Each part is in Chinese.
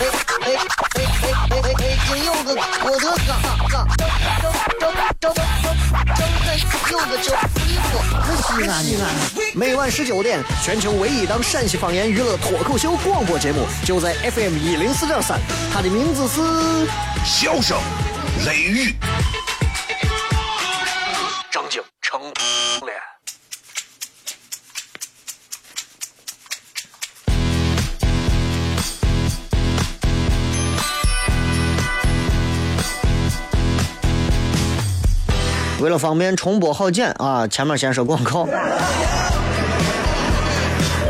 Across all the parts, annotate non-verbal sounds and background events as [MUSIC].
哎哎哎哎哎！北京有个我的哥，有个叫西安西安。每晚十九点，全球唯一档陕西方言娱乐脱口秀广播节目，就在 FM 一零四点三。它的名字是《笑声雷雨》。为了方便重播好剪啊，前面先说广告。[LAUGHS]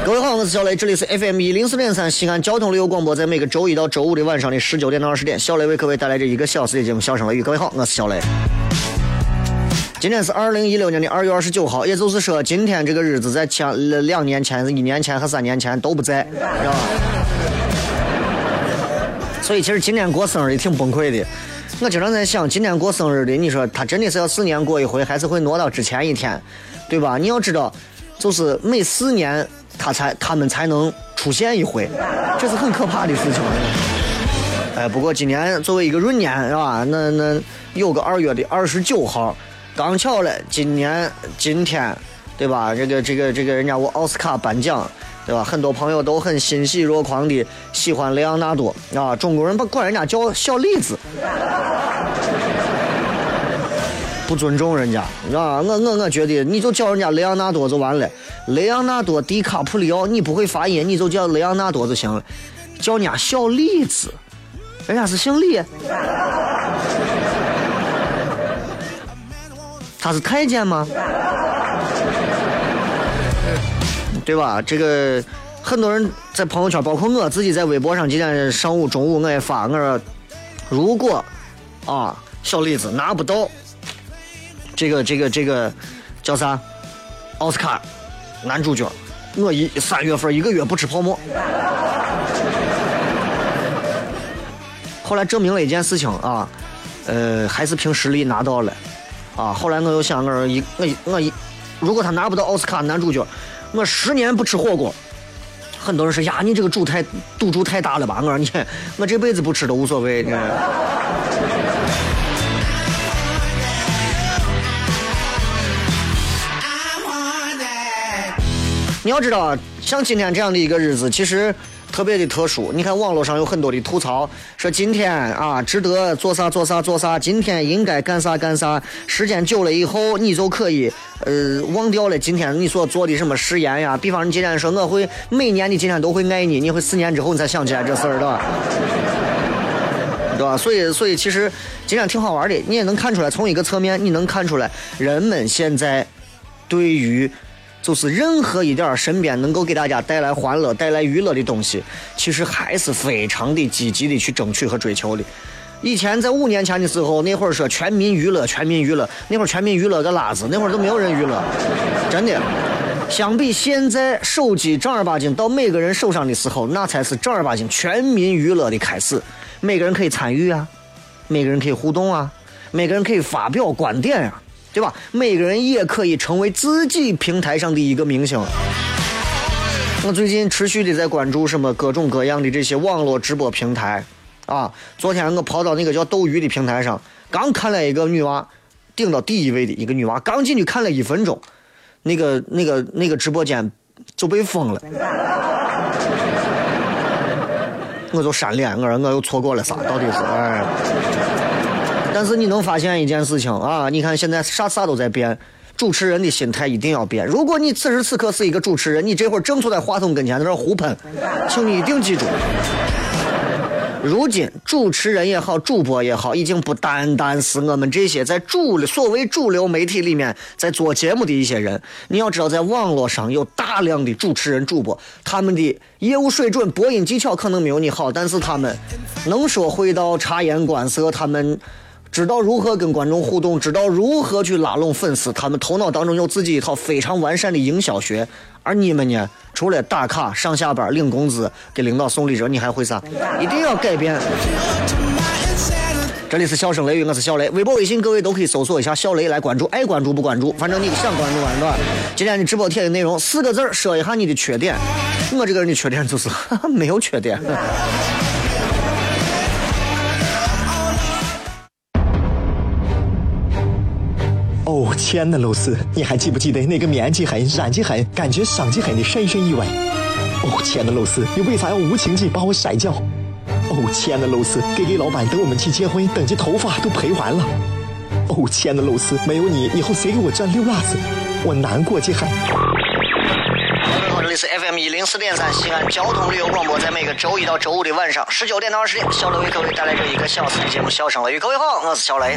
各位好，我是小雷，这里是 FM 一零四点三西安交通旅游广播，在每个周一到周五的晚上的十九点到二十点，小雷为各位带来这一个小时的节目《笑声雷雨》。各位好，我是小雷。今天是二零一六年的二月二十九号，也就是说，今天这个日子在前两年前、一年前和三年前都不在，知道吧？所以其实今天过生日也挺崩溃的。我经常在想，今天过生日的，你说他真的是要四年过一回，还是会挪到之前一天，对吧？你要知道，就是每四年他才他们才能出现一回，这是很可怕的事情。哎，不过今年作为一个闰年，是吧？那那有个二月的二十九号，刚巧了，今年今天，对吧？这个这个这个，人家我奥斯卡颁奖。对吧？很多朋友都很欣喜若狂的喜欢雷昂纳多啊，中国人把管人家叫小李子，不尊重人家啊！我我我觉得你就叫人家雷昂纳多就完了，雷昂纳多迪卡普里奥你不会发音，你就叫雷昂纳多就行了，叫人家小李子，人家是姓李，他是太监吗？对吧？这个很多人在朋友圈，包括我自己在微博上，今天上午、中午我也发，我说如果啊，小李子拿不到这个、这个、这个叫啥奥斯卡男主角，我一三月份一个月不吃泡馍。[LAUGHS] 后来证明了一件事情啊，呃，还是凭实力拿到了啊。后来我又想，我说一我一我一，如果他拿不到奥斯卡男主角。我十年不吃火锅，很多人说呀，你这个赌太赌注太大了吧？我说你，我这辈子不吃都无所谓。你要知道，像今天这样的一个日子，其实。特别的特殊，你看网络上有很多的吐槽，说今天啊值得做啥做啥做啥，今天应该干啥干啥。时间久了以后，你就可以呃忘掉了今天你所做的什么誓言呀。比方你今天说我会每年你今天都会爱你，你会四年之后你才想起来这事儿对吧，对吧？所以所以其实今天挺好玩的，你也能看出来，从一个侧面你能看出来，人们现在对于。就是任何一点身边能够给大家带来欢乐、带来娱乐的东西，其实还是非常的积极的去争取和追求的。以前在五年前的时候，那会儿说全民娱乐，全民娱乐，那会儿全民娱乐个拉子，那会儿都没有人娱乐，真的。相比现在手机正儿八经到每个人手上的时候，那才是正儿八经全民娱乐的开始。每个人可以参与啊，每个人可以互动啊，每个人可以发表观点呀。对吧？每个人也可以成为自己平台上的一个明星。我最近持续的在关注什么各种各样的这些网络直播平台啊。昨天我跑到那个叫斗鱼的平台上，刚看了一个女娃顶到第一位的一个女娃，刚进去看了一分钟，那个那个那个直播间就被封了。[LAUGHS] 我就闪脸，我说我又错过了啥？到底是哎？但是你能发现一件事情啊？你看现在啥啥都在变，主持人的心态一定要变。如果你此时此刻是一个主持人，你这会儿正坐在话筒跟前在那胡喷，请你一定记住，如今主持人也好，主播也好，已经不单单是我们这些在主所谓主流媒体里面在做节目的一些人。你要知道，在网络上有大量的主持人、主播，他们的业务水准、播音技巧可能没有你好，但是他们能说会道、察言观色，他们。知道如何跟观众互动，知道如何去拉拢粉丝，他们头脑当中有自己一套非常完善的营销学。而你们呢，除了打卡、上下班、领工资、给领导送礼物，你还会啥？一定要改变。这里是笑声雷雨，我是小雷。微博、微信各位都可以搜索一下小雷来关注，爱关注不关注，反正你想关注关注。今天的直播贴的内容四个字说一下你的缺点。我这个人的缺点就是 [LAUGHS] 没有缺点。哦，亲爱的露丝，你还记不记得那个面积狠、染技狠、感觉伤及狠的深深意外？哦，亲爱的露丝，你为啥要无情地把我甩掉？哦，亲爱的露丝，G G 老板等我们去结婚，等这头发都赔完了。哦，亲爱的露丝，没有你，以后谁给我赚溜辣子？我难过极狠。各位好，这里是 FM 一零四点三西安交通旅游广播，在每个周一到周五的晚上十九点到二十点，小雷为各位带来这一个小时的节目《笑声雷雨》。各位好，我是小雷。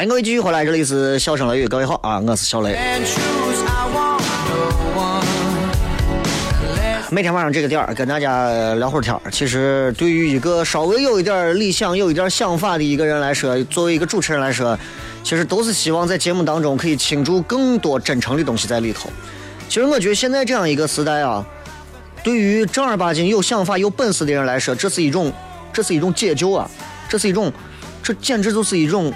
欢迎各位继续回来，这里是笑声雷雨，各位好啊，我是小雷。每天晚上这个点儿跟大家聊会儿天儿。其实对于一个稍微有一点理想、有一点想法的一个人来说，作为一个主持人来说，其实都是希望在节目当中可以倾注更多真诚的东西在里头。其实我觉得现在这样一个时代啊，对于正儿八经有想法、有本事的人来说，这是一种，这是一种解救啊，这是一种，这简直就是一种。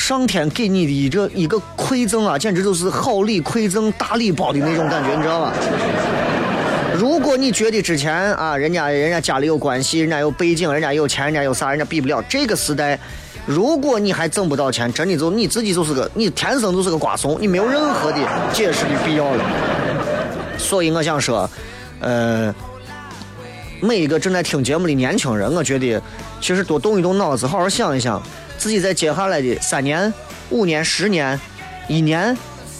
上天给你的一个一个馈赠啊，简直就是好礼馈赠大礼包的那种感觉，你知道吧？如果你觉得之前啊，人家人家家里有关系，人家有背景，人家有钱，人家有啥，人家比不了这个时代。如果你还挣不到钱，真的就你自己就是个你天生就是个瓜怂，你没有任何的解释的必要了。所以我想说，呃，每一个正在听节目的年轻人，我觉得其实多动一动脑子，好好想一想，自己在接下来的三年、五年、十年、一年、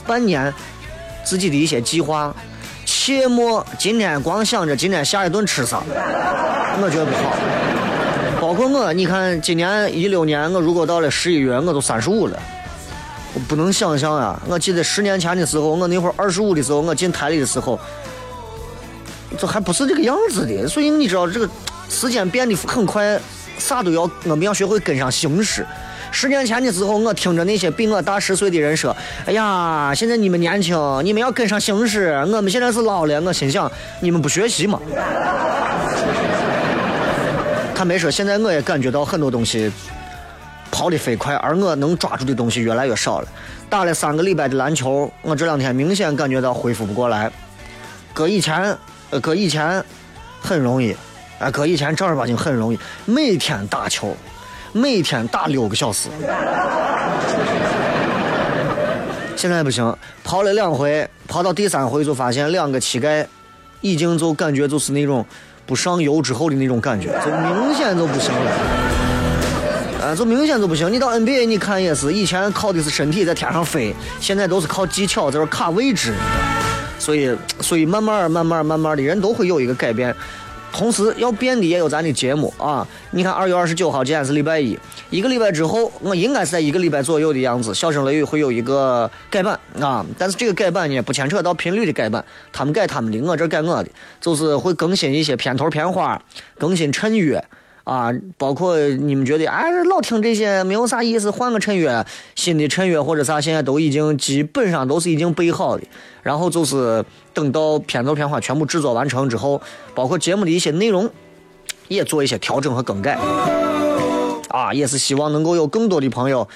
半年，自己的一些计划，切莫今天光想着今天下一顿吃啥，我觉得不好。包括我，你看今年一六年，我如果到了十一月，我都三十五了。我不能想象啊！我记得十年前的时候，我那会儿二十五的时候，我进台里的时候，这还不是这个样子的。所以你知道，这个时间变得很快，啥都要我们要学会跟上形势。十年前的时候，我听着那些比我大十岁的人说：“哎呀，现在你们年轻，你们要跟上形势。我们现在是老了。”我心想：你们不学习吗？[LAUGHS] 他没说，现在我也感觉到很多东西跑得飞快，而我能抓住的东西越来越少了。打了三个礼拜的篮球，我这两天明显感觉到恢复不过来。搁以前，呃，搁以前很容易，啊，哥以前正儿八经很容易，每天打球，每天打六个小时。现在不行，跑了两回，跑到第三回就发现两个膝盖已经就感觉就是那种不上油之后的那种感觉，就明显就不行了。啊，就明显就不行。你到 NBA 你看也是，以前靠的是身体在天上飞，现在都是靠技巧在这卡位置。所以，所以慢慢、慢慢、慢慢的人都会有一个改变。同时要变的也有咱的节目啊！你看，二月二十九号今天是礼拜一，一个礼拜之后，我应该是在一个礼拜左右的样子，笑声雷雨会有一个改版啊。但是这个改版呢，不牵扯到频率的改版，他们改他们的，我这改我的，就是会更新一些片头片花，更新衬乐。啊，包括你们觉得哎，老听这些没有啥意思，换个衬乐，新的衬乐或者啥，现在都已经基本上都是已经备好的。然后就是等到片头片花全部制作完成之后，包括节目的一些内容，也做一些调整和更改。啊，也是希望能够有更多的朋友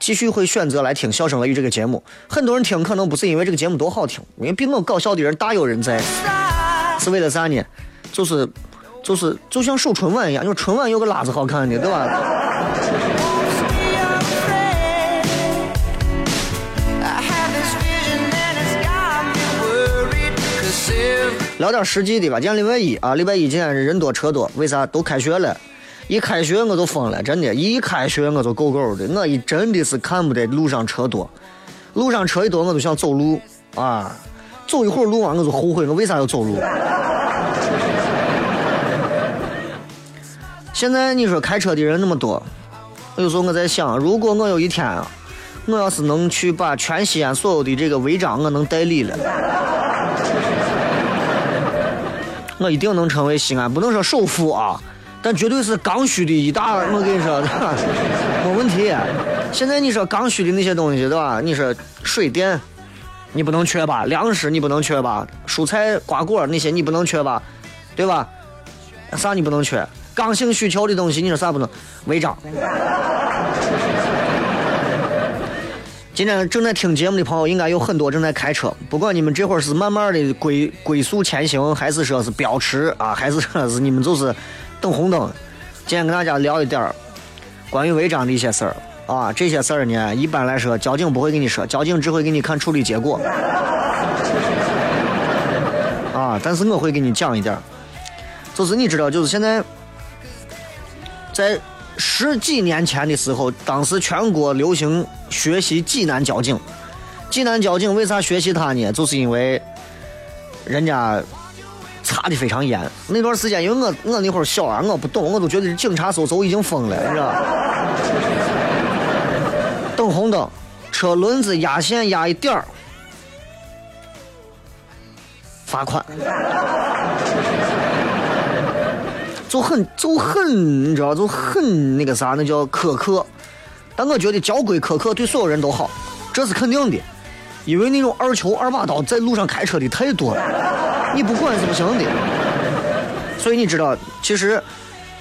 继续会选择来听《笑声雷雨》这个节目。很多人听可能不是因为这个节目多好听，因为比我搞笑的人大有人在，是为了啥呢？就是就是就像手春晚一样，就是春晚有个辣子好看的，对吧？聊点实际的吧。今天礼拜一啊，礼拜一今天人多车多，为啥？都开学了。一开学我就疯了，真的，一开学我就够够的，我一真的是看不得路上车多，路上车一多我就想走路啊，走一会儿路啊我就后悔我为啥要走路。现在你说开车的人那么多，有时候我在想，如果我有一天啊，我要是能去把全西安所有的这个违章我能代理了。[LAUGHS] 我一定能成为西安，不能说首富啊，但绝对是刚需的一大。我跟你说，[LAUGHS] 没问题。现在你说刚需的那些东西，对吧？你说水电，你不能缺吧？粮食你不能缺吧？蔬菜瓜果那些你不能缺吧？对吧？啥你不能缺？刚性需求的东西，你说啥不能？违章。今天正在听节目的朋友，应该有很多正在开车。不管你们这会儿是慢慢的龟龟速前行，还是说是飙驰啊，还是说是你们就是等红灯。今天跟大家聊一点儿关于违章的一些事儿啊，这些事儿呢，一般来说交警不会跟你说，交警只会给你看处理结果。啊，但是我会给你讲一点儿，就是你知道，就是现在在十几年前的时候，当时全国流行学习济南交警。济南交警为啥学习他呢？就是因为人家查的非常严。那段时间，因为我我那会儿小啊，我不懂，我都觉得警察叔叔已经疯了，你知道吧？等红灯，车轮子压线压一点儿，罚款。就很就很，你知道，就很那个啥，那叫苛刻。但我觉得交规苛刻对所有人都好，这是肯定的。因为那种二球二把刀在路上开车的太多了，你不管是不行的。所以你知道，其实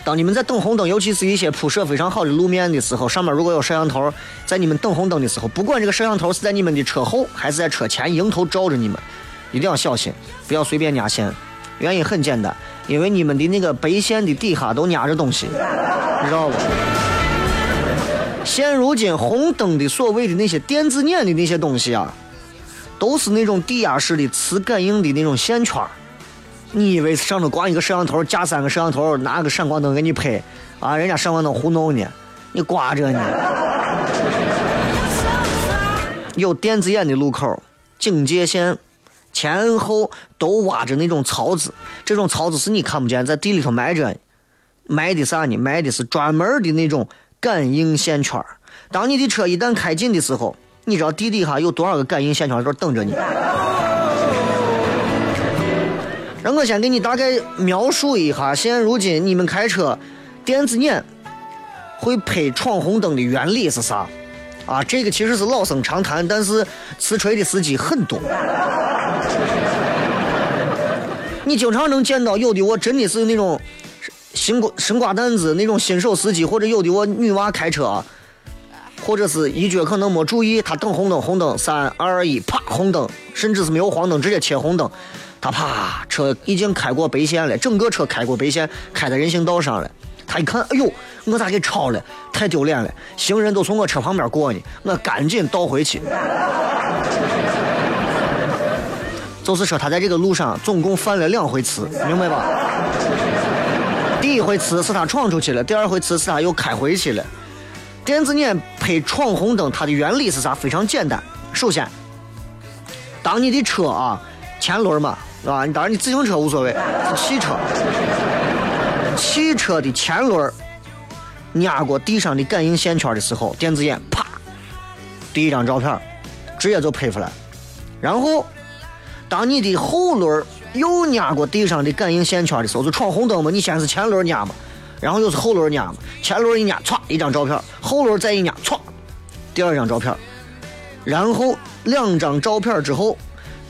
当你们在等红灯，尤其是一些铺设非常好的路面的时候，上面如果有摄像头，在你们等红灯的时候，不管这个摄像头是在你们的车后还是在车前，迎头照着你们，一定要小心，不要随便压线。原因很简单，因为你们的那个白线的底下都压着东西，你知道不？现如今红灯的所谓的那些电子眼的那些东西啊，都是那种低压式的磁感应的那种线圈你以为上头挂一个摄像头，架三个摄像头，拿个闪光灯给你拍啊？人家闪光灯糊弄呢，你挂着呢。有电子眼的路口，警戒线前后都挖着那种槽子，这种槽子是你看不见，在地里头埋着，埋的啥呢？埋的是专门的那种感应线圈儿当你的车一旦开近的时候，你知道地底下有多少个感应线圈在这等着你？让我先给你大概描述一下，现如今你们开车，电子眼会拍闯红灯的原理是啥？啊，这个其实是老生常谈，但是实锤的司机很多。[LAUGHS] 你经常能见到有的我真的是那种新瓜生瓜蛋子那种新手司机，或者有的我女娃开车，或者是一脚可能没注意，他等红灯，红灯三二一，啪红灯，甚至是没有黄灯直接切红灯，他啪车已经开过白线了，整个车开过白线，开在人行道上了。他一看，哎呦，我咋给超了？太丢脸了！行人都从我车旁边过呢，我赶紧倒回去。就是说，他在这个路上总共犯了两回词，明白吧？第一回词是他闯出去了，第二回词是他又开回去了。电子眼拍闯红灯，它的原理是啥？非常简单。首先，当你的车啊前轮嘛，是吧？你当然你自行车无所谓，是汽车，汽车的前轮压过地上的感应线圈的时候，电子眼啪，第一张照片直接就拍出来，然后。当你的后轮又压过地上的感应线圈的时候，就闯红灯嘛。你先是前轮压嘛，然后又是后轮压嘛。前轮一压，歘，一张照片；后轮再一压，歘，第二张照片。然后两张照片之后，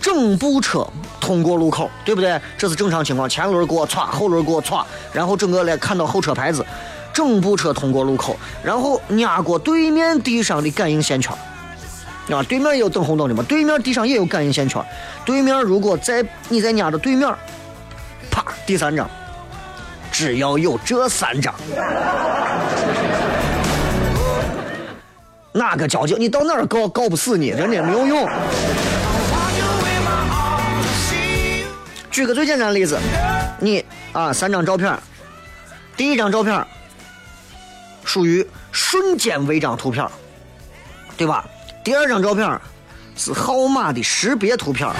整部车通过路口，对不对？这是正常情况，前轮给我歘，后轮给我歘，然后整个来看到后车牌子，整部车通过路口，然后压过对面地上的感应线圈。啊，对面也有等红灯的嘛，对面地上也有感应线圈。对面如果在你在压着对面，啪，第三张，只要有这三张，哪个交警你到哪儿告告不死你，真的没有用。举个最简单的例子，你啊三张照片，第一张照片属于瞬间违章图片，对吧？第二张照片是号码的识别图片，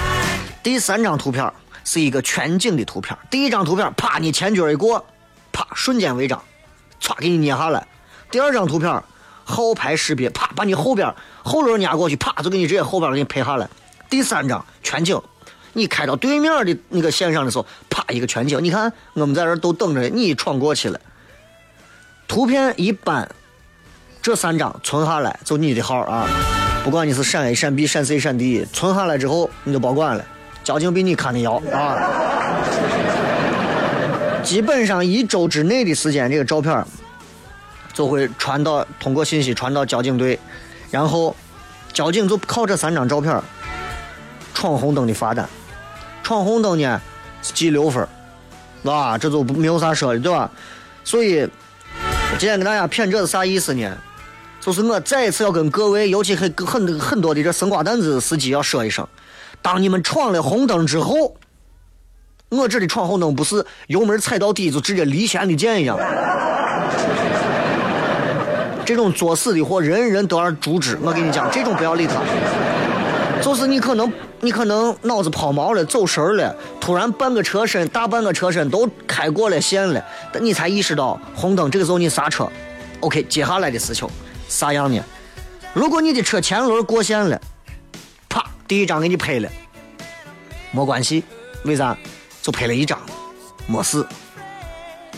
第三张图片是一个全景的图片。第一张图片，啪，你前脚一过，啪，瞬间违章，歘，给你捏下来。第二张图片，号牌识别，啪，把你后边后轮压过去，啪，就给你直接后边给你拍下来。第三张全景，你开到对面的那个线上的时候，啪，一个全景。你看，我们在这都等着你闯过去了。图片一般，这三张存下来就你的号啊。不管你是闪 A、闪 B、闪 C、闪 D，存下来之后你就保管了，交警比你看的要啊。基本上一周之内的时间，这个照片就会传到通过信息传到交警队，然后交警就靠这三张照片闯红灯的罚单，闯红灯呢记六分，啊，这就没有啥说的，对吧？所以今天给大家谝这是啥意思呢？就是我再一次要跟各位，尤其很很很多的这生瓜蛋子司机要说一声：当你们闯了红灯之后，我这里闯红灯不是油门踩到底就直接离弦的箭一样，[LAUGHS] 这种作死的货人人都要诛之。我跟你讲，这种不要理他。就是你可能你可能脑子抛锚了，走神了，突然半个车身大半个车身都开过了线了，但你才意识到红灯，这个时候你刹车。OK，接下来的事情。啥样呢？如果你的车前轮过线了，啪，第一张给你拍了，没关系，为啥？就拍了一张，没事。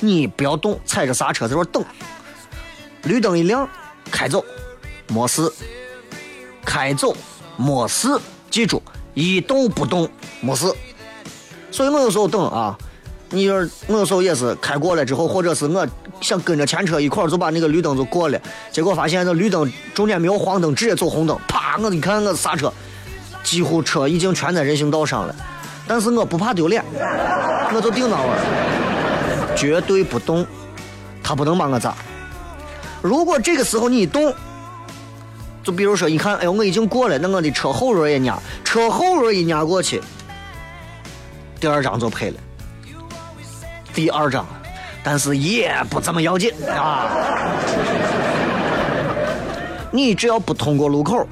你不要动，踩着刹车在这等，绿灯一亮，开走，没事。开走，没事。记住，一动不动，没事。所以我有时候等啊。你就是我有时候也是开过了之后，或者是我想跟着前车一块儿就把那个绿灯就过了，结果发现那绿灯中间没有黄灯，直接走红灯，啪！我一看我刹车，几乎车已经全在人行道上了，但是我不怕丢脸，我就定那会儿，绝对不动，他不能把我咋。如果这个时候你一动，就比如说一看，哎呦我已经过了，那我的车后轮也压，车后轮一压过去，第二张就拍了。第二张，但是也不怎么要紧啊。你只要不通过路口，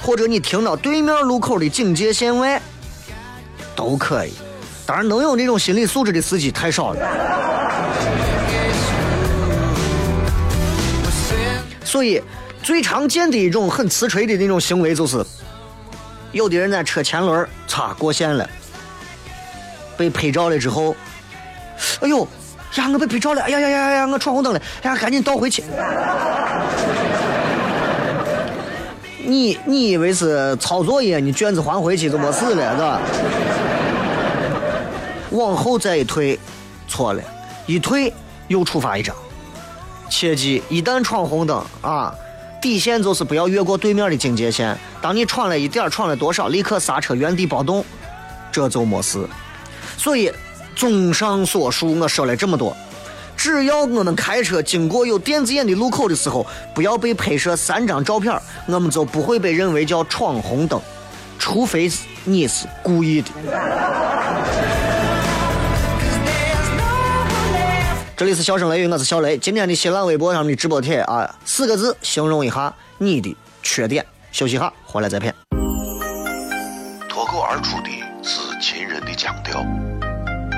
或者你停到对面路口的警戒线外，都可以。当然，能有这种心理素质的司机太少了。所以，最常见的一种很瓷锤的那种行为，就是有的人在车前轮擦过线了，被拍照了之后。哎呦呀！我被拍照了！哎呀呀呀呀！我闯红灯了！哎呀，赶紧倒回去！[LAUGHS] 你你以为是抄作业？你卷子还回去就没事了，是吧？往后再一退，错了，一退又处罚一张。切记，一旦闯红灯啊，底线就是不要越过对面的警戒线。当你闯了一点，闯了多少，立刻刹车，原地暴动，这就没事。所以。综上所述，我说了这么多，只要我们开车经过有电子眼的路口的时候，不要被拍摄三张照片，我们就不会被认为叫闯红灯，除非是你是故意的。这里是笑声雷雨，我是小雷。今天的新浪微博上的直播帖啊，四个字形容一下你的缺点。休息哈，回来再片。脱口而出的是秦人的腔调。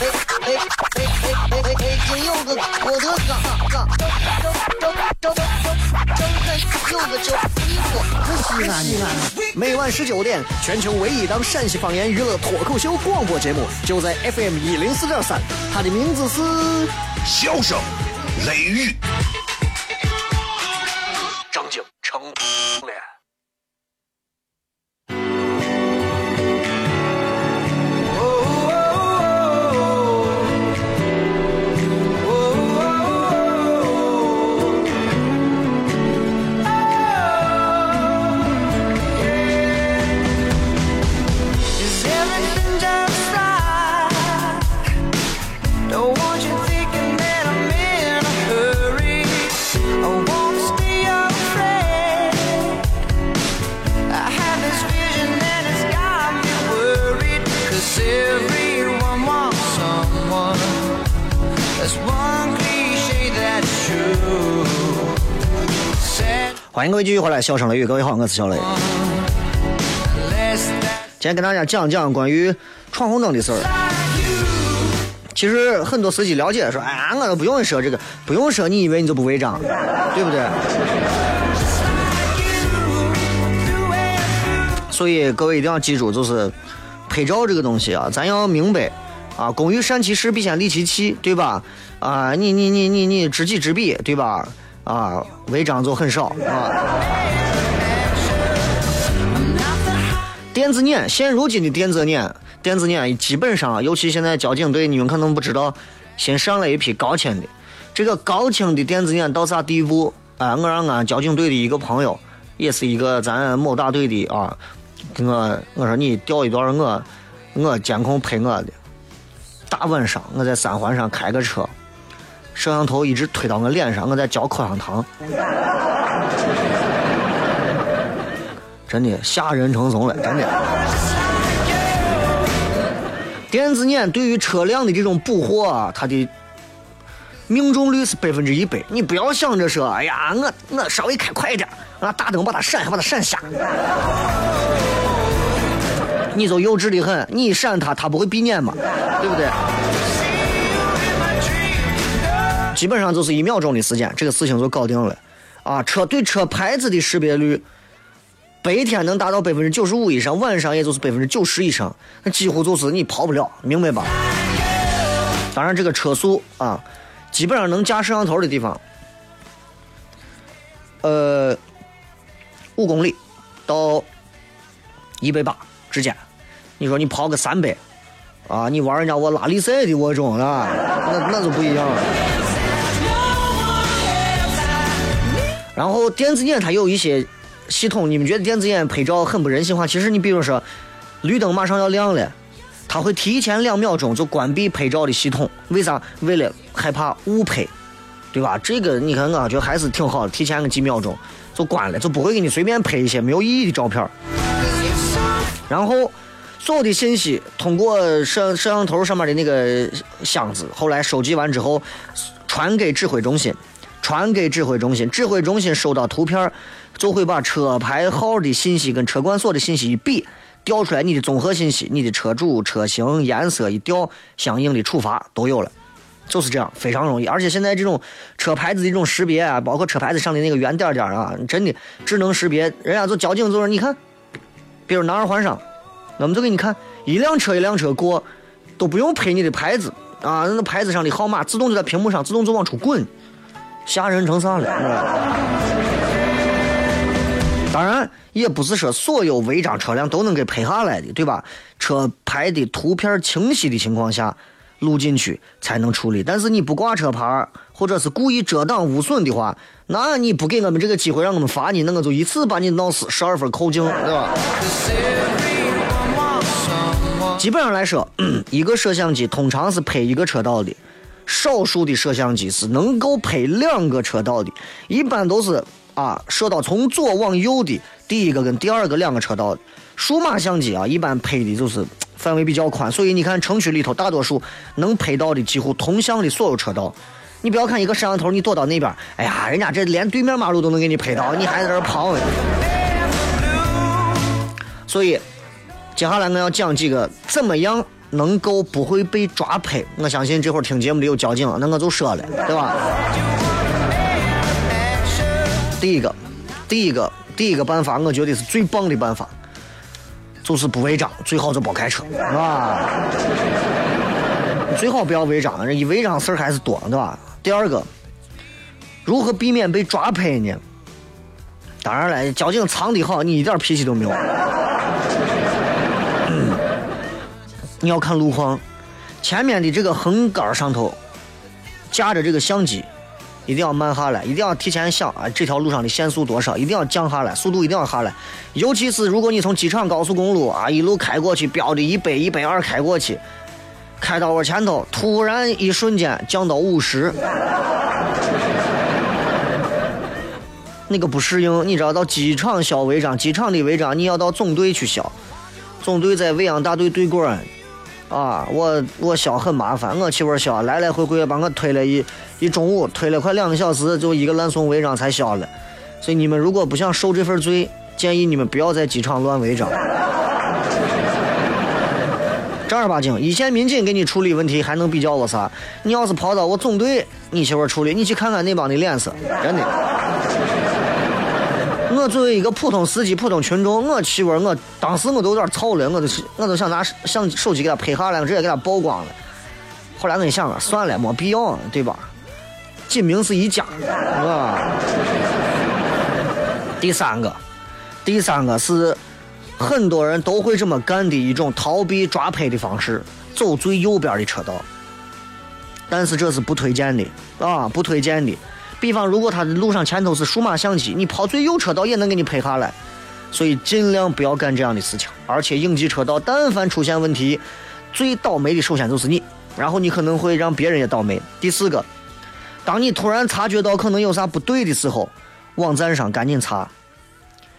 哎哎哎哎哎哎！今有个我的，个叫衣服，可惜了你。每晚十九点，全球唯一档陕西方言娱乐脱口秀广播节目，就在 FM 一零四点三。它的名字是《笑声雷雨》。张景成欢迎各位继续回来，笑声雷雨，各位好，我是小雷。今天跟大家讲讲关于闯红灯的事儿。其实很多司机了解说，哎呀，我都不用说这个，不用说，你以为你就不违章，对不对？所以各位一定要记住，就是拍照这个东西啊，咱要明白啊，工欲善其事，必先利其器，对吧？啊，你你你你你知己知彼，对吧？啊，违章就很少啊。电子眼，现如今的电子眼，电子眼基本上，尤其现在交警队，你们可能不知道，新上了一批高清的。这个高清的电子眼到啥地步？啊、我让俺交警队的一个朋友，也是一个咱某大队的啊，给我我说你调一段我我监控拍我的。大晚上我在三环上开个车，摄像头一直推到我脸上，我在嚼口香糖。真的吓人成怂了，真的。电子眼对于车辆的这种捕获啊，它的命中率是百分之一百。你不要想着说，哎呀，我我稍微开快点，啊，大灯把它闪，还把它闪瞎，你就幼稚的很。你一闪它，它不会闭眼嘛，对不对？基本上就是一秒钟的时间，这个事情就搞定了。啊，车对车牌子的识别率。白天能达到百分之九十五以上，晚上也就是百分之九十以上，那几乎就是你跑不了，明白吧？当然，这个车速啊，基本上能架摄像头的地方，呃，五公里到一百八之间。你说你跑个三百啊，你玩人家我拉力赛的我种啊，那那就不一样了。然后电子眼它有一些。系统，你们觉得电子眼拍照很不人性化？其实你比如说，绿灯马上要亮了，它会提前两秒钟就关闭拍照的系统，为啥？为了害怕误拍，对吧？这个你看，我觉得还是挺好的，提前个几秒钟就关了，就不会给你随便拍一些没有意义的照片。然后所有的信息通过摄摄像头上面的那个箱子，后来收集完之后传给指挥中心。传给指挥中心，指挥中心收到图片，就会把车牌号的信息跟车管所的信息一比，调出来你的综合信息，你的车主、车型、颜色一调，相应的处罚都有了，就是这样，非常容易。而且现在这种车牌子的这种识别啊，包括车牌子上的那个圆点点啊，真的智能识别，人家就交警就说，你看，比如南二环上，我们就给你看，一辆车一辆车过，都不用拍你的牌子啊，那牌子上的号码自动就在屏幕上自动就往出滚。吓人成啥了？当然，也不是说所有违章车辆都能给拍下来的，对吧？车牌的图片清晰的情况下，录进去才能处理。但是你不挂车牌，或者是故意遮挡污损的话，那你不给我们这个机会让我们罚你，那我就一次把你闹死，十二分扣净，对吧？基本上来说，[CLEARS THROAT] 一个摄像机通常是拍一个车道的。少数的摄像机是能够拍两个车道的，一般都是啊，摄到从左往右的第一个跟第二个两个车道的。数码相机啊，一般拍的就是范围比较宽，所以你看城区里头大多数能拍到的几乎同向的所有车道。你不要看一个摄像头，你躲到那边，哎呀，人家这连对面马路都能给你拍到，你还在这儿跑。所以，接下来我要讲几个怎么样。能够不会被抓拍，我相信这会儿听节目的有交警，那我就说了，对吧？第一个，第一个，第一个办法，我觉得是最棒的办法，就是不违章，最好就别开车，是吧？最好不要违章，人一违章事儿还是多，对吧？第二个，如何避免被抓拍呢？当然了，交警藏的好，你一点脾气都没有。你要看路况，前面的这个横杆上头架着这个相机，一定要慢下来，一定要提前想啊，这条路上的限速多少，一定要降下来，速度一定要下来。尤其是如果你从机场高速公路啊一路开过去，标的一百、一百二开过去，开到我前头，突然一瞬间降到五十，[LAUGHS] 那个不适应，你知道到机场消违章，机场的违章你要到总队去消，总队在未央大队对过。啊，我我消很麻烦，我媳妇儿消来来回回把我推了一一中午，推了快两个小时，就一个烂送违章才消了。所以你们如果不想受这份罪，建议你们不要在机场乱违章。正儿八经，一线民警给你处理问题还能比较我啥？你要是跑到我总队，你媳妇儿处理，你去看看那帮的脸色，真的。我作为一个普通司机、普通群众，我媳妇儿，我当时我都有点操了，我都我都想拿相手机给他拍下来，直接给他曝光了。后来我一想啊，算了，没必要，对吧？锦明是一家，是吧？第三个，第三个是很多人都会这么干的一种逃避抓拍的方式，走最右边的车道。但是这是不推荐的啊，不推荐的。比方，如果他的路上前头是数码相机，你跑最右车道也能给你拍下来，所以尽量不要干这样的事情。而且应急车道但凡出现问题，最倒霉的首先就是你，然后你可能会让别人也倒霉。第四个，当你突然察觉到可能有啥不对的时候，网站上赶紧查，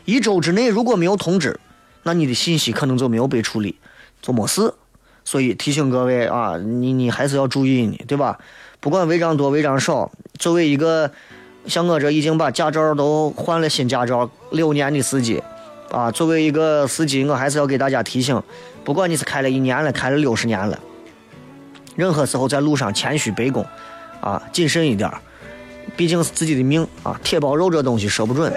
一周之内如果没有通知，那你的信息可能就没有被处理，就没事。所以提醒各位啊，你你还是要注意呢，对吧？不管违章多违章少，作为一个像我这已经把驾照都换了新驾照六年的司机，啊，作为一个司机，我还是要给大家提醒，不管你是开了一年了，开了六十年了，任何时候在路上谦虚卑躬，啊，谨慎一点，毕竟是自己的命啊，铁包肉这东西说不准，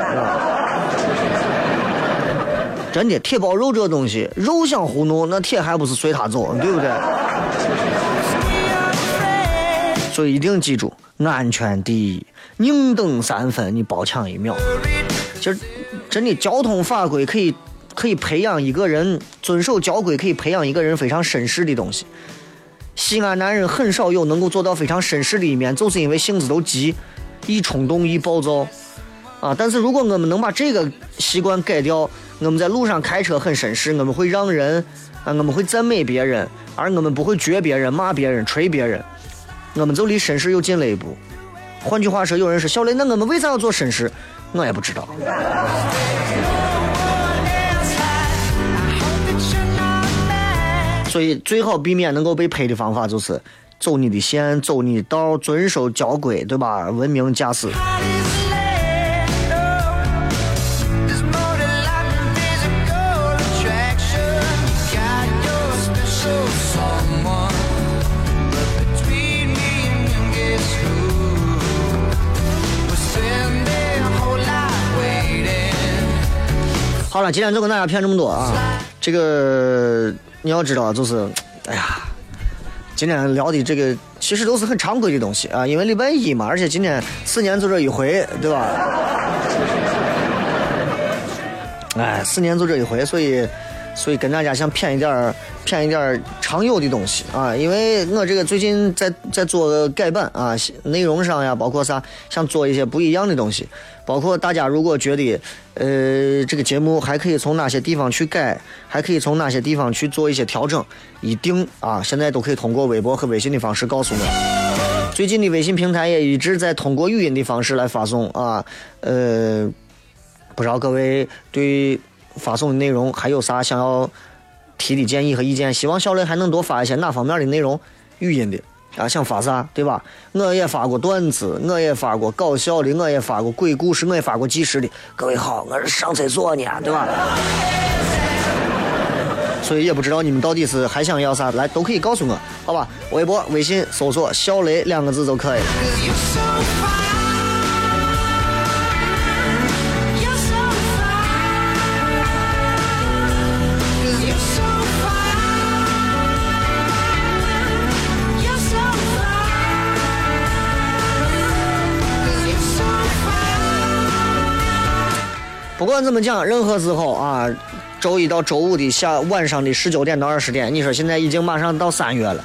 真的，铁包肉这东西，肉想糊弄，那铁还不是随他走，对不对？所以一定记住，安全第一，宁等三分，你包抢一秒。其实，真的交通法规可以可以培养一个人遵守交规，可以培养一个人非常绅士的东西。西安男人很少有能够做到非常绅士的一面，就是因为性子都急，易冲动，易暴躁啊。但是如果我们能把这个习惯改掉，我们在路上开车很绅士，我们会让人啊，我们会赞美别人，而我们不会撅别人、骂别人、捶别人。我们就离绅士又近了一步。换句话说，有人说小雷，那我们为啥要做绅士？我也不知道。所以最好避免能够被拍的方法就是走你的线，走你的道，遵守交规，对吧？文明驾驶。好了，今天就跟大家骗这么多啊！这个你要知道，就是，哎呀，今天聊的这个其实都是很常规的东西啊，因为礼拜一嘛，而且今天四年就这一回，对吧？[LAUGHS] 哎，四年就这一回，所以，所以跟大家想骗一点儿，骗一点儿常有的东西啊，因为我这个最近在在做改版啊，内容上呀，包括啥，想做一些不一样的东西。包括大家如果觉得，呃，这个节目还可以从哪些地方去改，还可以从哪些地方去做一些调整，一定啊，现在都可以通过微博和微信的方式告诉我。最近的微信平台也一直在通过语音的方式来发送啊，呃，不知道各位对发送的内容还有啥想要提的建议和意见？希望小雷还能多发一些哪方面的内容，语音的。啊，想发啥，对吧？我也发过段子，我也发过搞笑的，我也发过鬼故事，我也发过纪实的。各位好，我是上厕所呢，对吧？所以也不知道你们到底是还想要啥，来都可以告诉我，好吧？微博、微信搜索“小雷”两个字就可以不管怎么讲，任何时候啊，周一到周五的下晚上的十九点到二十点，你说现在已经马上到三月了，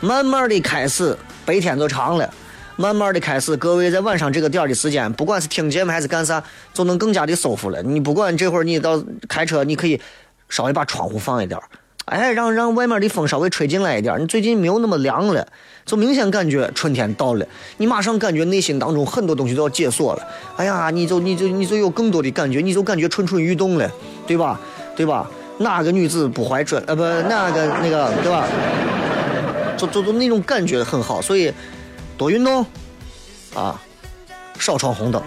慢慢的开始白天就长了，慢慢的开始，各位在晚上这个点儿的时间，不管是听节目还是干啥，就能更加的舒服了。你不管这会儿你到开车，你可以稍微把窗户放一点儿，哎，让让外面的风稍微吹进来一点。你最近没有那么凉了，就明显感觉春天到了，你马上感觉内心当中很多东西都要解锁了。哎呀，你就你就你就有更多的感觉，你就感觉蠢蠢欲动了，对吧？对吧？哪个女子不怀春？呃，不，哪个那个，对吧？就就就那种感觉很好，所以多运动啊，少闯红灯。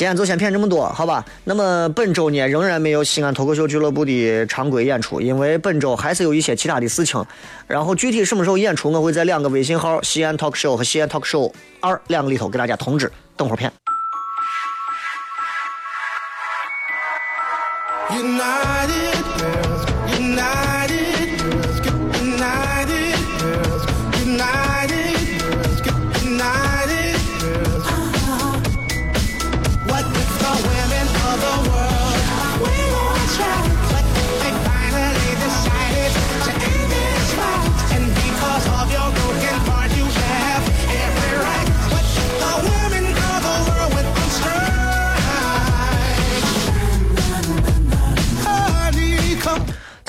今天就先骗这么多，好吧？那么本周呢，仍然没有西安脱口秀俱乐部的常规演出，因为本周还是有一些其他的事情。然后具体什么时候演出，我会在两个微信号“西安 talk show” 和“西安 talk show 二”两个里头给大家通知。等会儿片。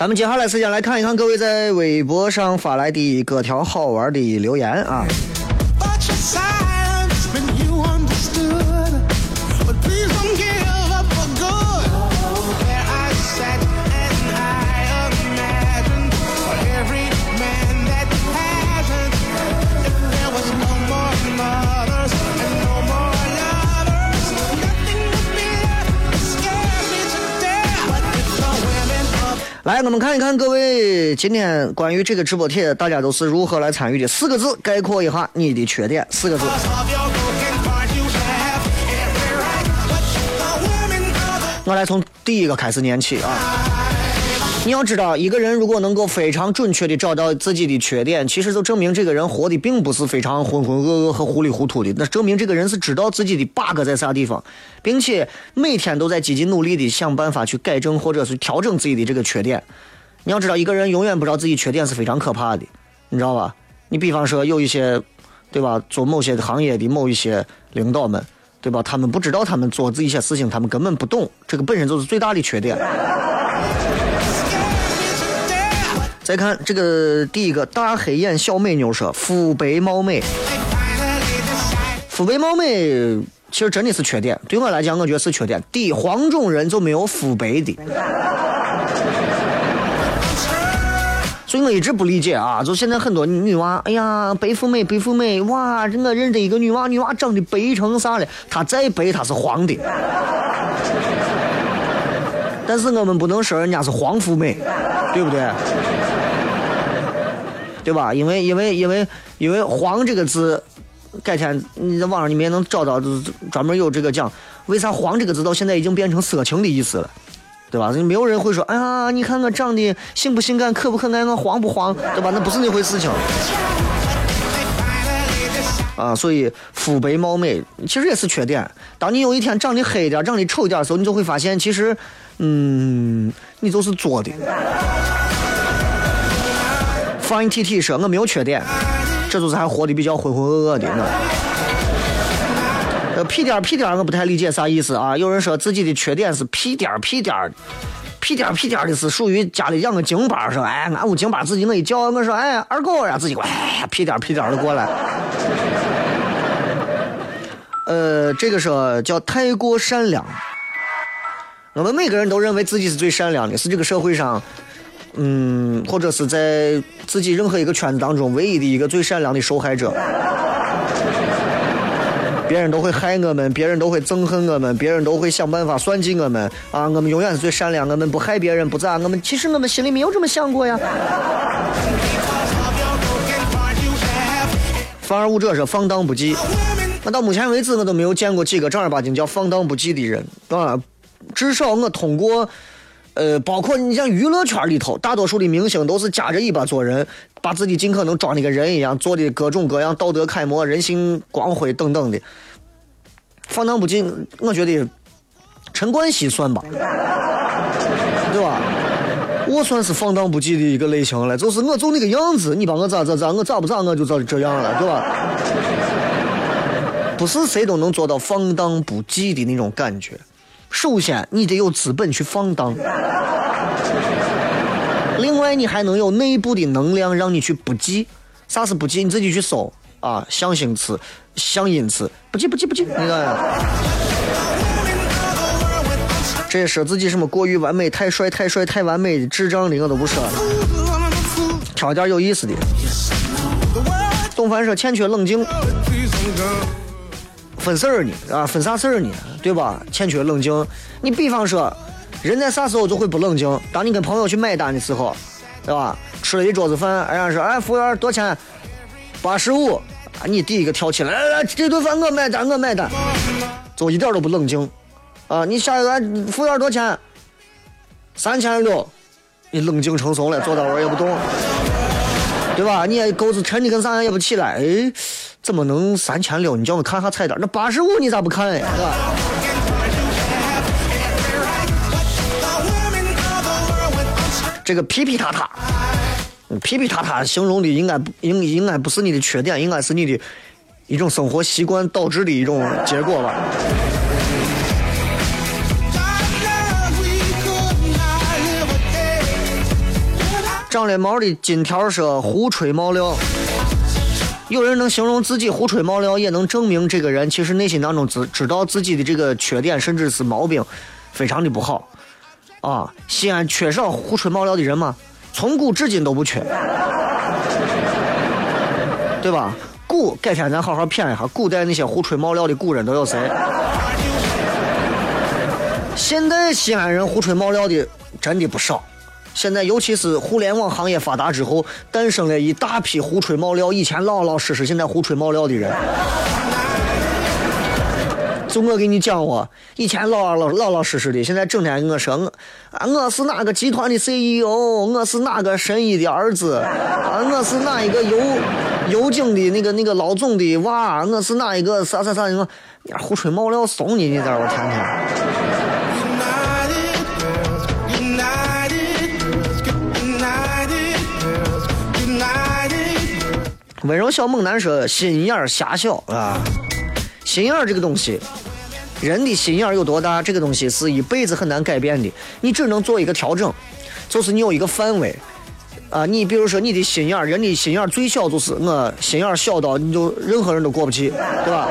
咱们接下来时间来看一看各位在微博上发来的各条好玩的留言啊。来我们看一看各位今天关于这个直播帖大家都是如何来参与的四个字概括一下你的缺点四个字。我来从第一个开始念起啊。你要知道，一个人如果能够非常准确的找到自己的缺点，其实就证明这个人活的并不是非常浑浑噩噩和糊里糊涂的，那证明这个人是知道自己的 bug 在啥地方，并且每天都在积极努力的想办法去改正或者是调整自己的这个缺点。你要知道，一个人永远不知道自己缺点是非常可怕的，你知道吧？你比方说有一些，对吧？做某些行业的某一些领导们，对吧？他们不知道他们做这一些事情，他们根本不懂，这个本身就是最大的缺点。再看这个第一个大黑眼小美妞说：“肤白貌美，肤白貌美其实真的是缺点。对我来讲，我觉得是缺点。第一，黄种人就没有肤白的。”所以我一直不理解啊，就现在很多女娃，哎呀，白富美，白富美，哇，这我认得一个女娃，女娃长得白成啥了？她再白，她是黄的。但是我们不能说人家是黄富美，对不对？对吧？因为因为因为因为“黄”这个字，改天你在网上你们也能找到，专门有这个讲，为啥“黄”这个字到现在已经变成色情的意思了。对吧？没有人会说，哎呀，你看我长得性不性感，可不可爱，我黄不黄，对吧？那不是那回事情。啊，所以肤白貌美其实也是缺点。当你有一天长得黑一点、长得丑一点的时候，你就会发现，其实，嗯，你就是作的。Fine T T 说我没有缺点，这就是还活得比较浑浑噩噩的呢。呃，屁颠儿屁颠儿，我不太理解啥意思啊。有人说自己的缺点是屁颠儿屁颠儿，屁颠儿屁颠儿的是属于家里养个京巴，说哎，俺屋京巴自己我一叫，我说哎二狗呀，自己过来，屁颠儿屁颠儿的过来。呃，这个说叫太过善良。我们每个人都认为自己是最善良的，是这个社会上，嗯，或者是在自己任何一个圈子当中唯一的一个最善良的受害者。别人都会害我们，别人都会憎恨我们，别人都会想办法算计我们啊！我们永远是最善良，我们不害别人，不咋，我们其实我们心里没有这么想过呀。反而武者是放荡不羁，那到目前为止我都没有见过几个正儿八经叫放荡不羁的人啊。至少我通过，呃，包括你像娱乐圈里头，大多数的明星都是夹着尾巴做人，把自己尽可能装的跟人一样，做的各种各样道德楷模、人性光辉等等的。放荡不羁，我觉得陈冠希算吧，对吧？我算是放荡不羁的一个类型了，就是我就那个样子，你把我咋咋咋，我咋不咋我就咋这样了，对吧？不是谁都能做到放荡不羁的那种感觉。首先，你得有资本去放荡；另外，你还能有内部的能量让你去不记。啥是不记？你自己去搜啊，象形词、象音词，不记不记不记，那个。这些说自己什么过于完美、太帅、太帅、太完美的、智障的，我都不说了。挑点有意思的。董凡说欠缺冷静，分事儿呢啊，分啥事儿呢？对吧？欠缺冷静。你比方说，人在啥时候就会不冷静？当你跟朋友去买单的时候，对吧？吃了一桌子饭，人家说，哎，服务员多少钱？八十五。啊，你第一个跳起来，来来，这顿饭我买单，我买单，就一点都不冷静。啊，你下一个服务员多少钱？三千六。你冷静成怂了，坐到那儿也不动，对吧？你也钩子沉的跟啥样也不起来，哎，怎么能三千六？你叫我看下菜单，那八十五你咋不看哎？是吧？这个皮皮塔塔，皮皮塔塔形容的应该不应应该不是你的缺点，应该是你的一种生活习惯导致的一种结果吧。长了毛的金条说胡吹毛料，有人能形容自己胡吹冒料，也能证明这个人其实内心当中知知道自己的这个缺点，甚至是毛病，非常的不好。啊，西安缺少胡吹冒料的人吗？从古至今都不缺，对吧？古改天咱好好谝一下，古代那些胡吹冒料的古人都有谁？现在西安人胡吹冒料的真的不少。现在尤其是互联网行业发达之后，诞生了一大批胡吹冒料，以前老老实实，现在胡吹冒料的人。就我给你讲我，以前老老老老实实的，现在整天跟我说我啊，我是哪个集团的 CEO，我是哪个神医的儿子，啊，我是哪一个邮邮警的那个那个老总的娃，我是哪一个啥啥啥，你说胡吹冒料怂你，你在我天天。温柔小猛男说：“心眼儿狭小啊，心眼儿这个东西，人的心眼儿有多大，这个东西是一辈子很难改变的。你只能做一个调整，就是你有一个范围啊。你比如说你的心眼儿，人的心眼儿最小就是我心眼儿小到你就任何人都过不去，对吧？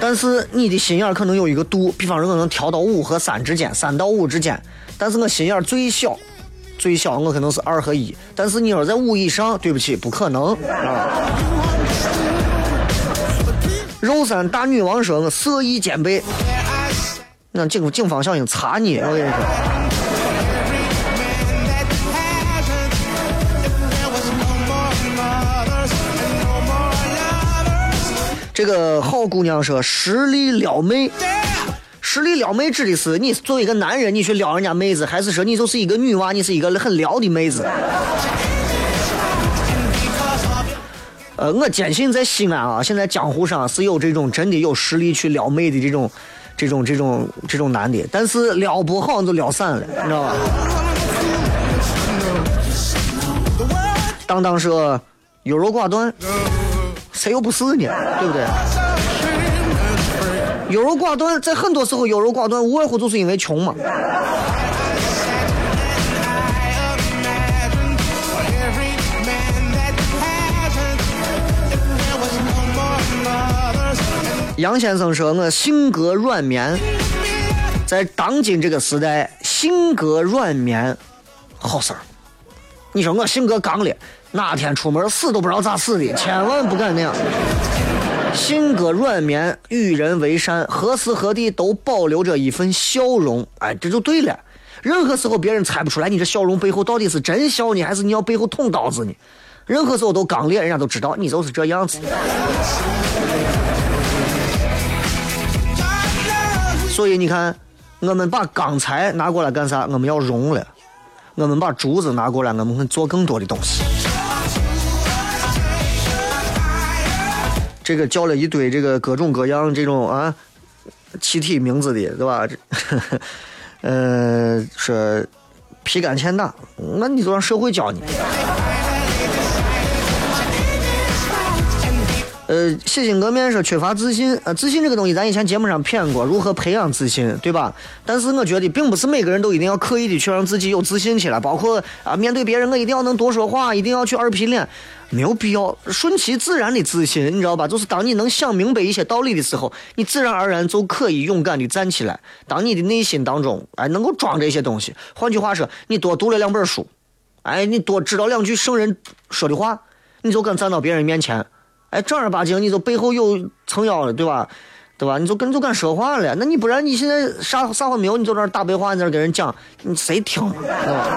但是你的心眼儿可能有一个度，比方说我能调到五和三之间，三到五之间，但是我心眼儿最小。”最小我可能是二和一，但是你要在五以上，对不起，不可能啊！肉山大女王说：“我色艺兼备。”那警警方小心查你，我跟你说。这个好姑娘说：“实力撩妹。”实力撩妹指的是你作为一个男人，你去撩人家妹子，还是说你就是一个女娃，你是一个很撩的妹子？呃，我坚信在西安啊，现在江湖上是有这种真的有实力去撩妹的这种、这种、这种、这种男的，但是撩不好就撩散了，你知道吧？当当说优柔寡断，谁又不是呢？对不对？优柔寡断，在很多时候优柔寡断，无外乎就是因为穷嘛。杨先生说：“我性格软绵，在当今这个时代，性格软绵好事儿。你说我性格刚烈，哪天出门死都不知道咋死的，千万不敢那样。”性格软绵，与人为善，何时何地都保留着一份笑容。哎，这就对了。任何时候别人猜不出来你这笑容背后到底是真笑呢，还是你要背后捅刀子呢？任何时候都刚烈，人家都知道你就是这样子。所以你看，我们把钢材拿过来干啥？我们要熔了。我们把竹子拿过来，我们会做更多的东西。这个叫了一堆这个各种各样这种啊气体名字的，对吧？这 [LAUGHS] 呃，说皮干钱大，那你就让社会教你。呃，洗心革面说缺乏自信，呃，自信这个东西咱以前节目上谝过，如何培养自信，对吧？但是我觉得，并不是每个人都一定要刻意的去让自己有自信起来，包括啊，面对别人我一定要能多说话，一定要去二皮脸，没有必要，顺其自然的自信，你知道吧？就是当你能想明白一些道理的时候，你自然而然就可以勇敢的站起来。当你的内心当中，哎，能够装这些东西，换句话说，你多读了两本书，哎，你多知道两句圣人说的话，你就敢站到别人面前。哎，正儿八经，你就背后有撑腰了，对吧？对吧？你就跟就敢说话了，那你不然你现在啥啥话没有？你就那儿大白话，你在那儿跟人讲，你谁听？对吧？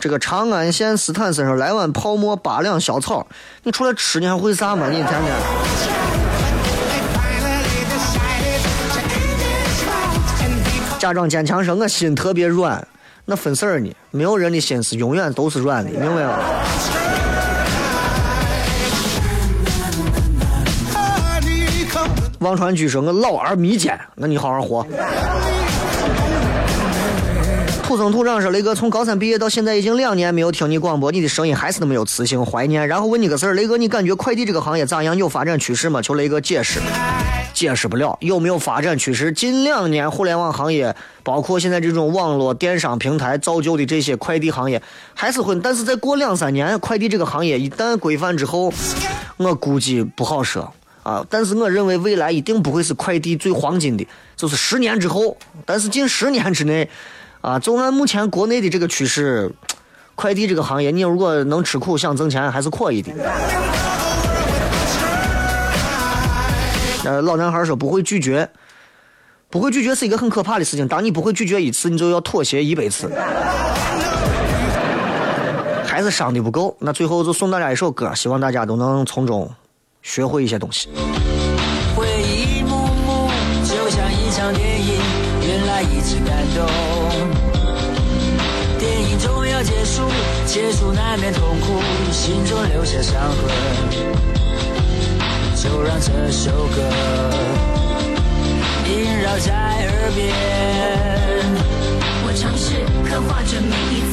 这个长安县斯坦森上来碗泡沫八两小草，你出来吃你还会啥吗？你天天。假装坚强说，我心特别软，那分事儿呢？没有人的心思永远都是软的，明白吗？王传居说：“我老而弥坚，那你好好活。”土生土长说：“雷哥，从高三毕业到现在已经两年没有听你广播，你的声音还是那么有磁性，怀念。然后问你个事儿，雷哥，你感觉快递这个行业咋样？有发展趋势吗？求雷哥解释。解释不了有没有发展趋势。近两年互联网行业，包括现在这种网络电商平台造就的这些快递行业，还是会。但是再过两三年，快递这个行业一旦规范之后，[LAUGHS] 我估计不好说啊。但是我认为未来一定不会是快递最黄金的，就是十年之后。但是近十年之内。啊，就按目前国内的这个趋势，快递这个行业，你如果能吃苦想挣钱，还是可以的。呃，老男孩说不会拒绝，不会拒绝是一个很可怕的事情。当你不会拒绝一次，你就要妥协一百次。还是伤的不够，那最后就送大家一首歌，希望大家都能从中学会一些东西。回忆一幕幕，就像一场电影，原来一直感动。电影终要结束，结束难免痛苦，心中留下伤痕。就让这首歌萦绕在耳边。我尝试刻画着每一次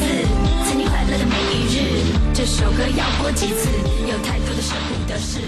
曾经快乐的每一日。这首歌要播几次？有太多的舍不得事。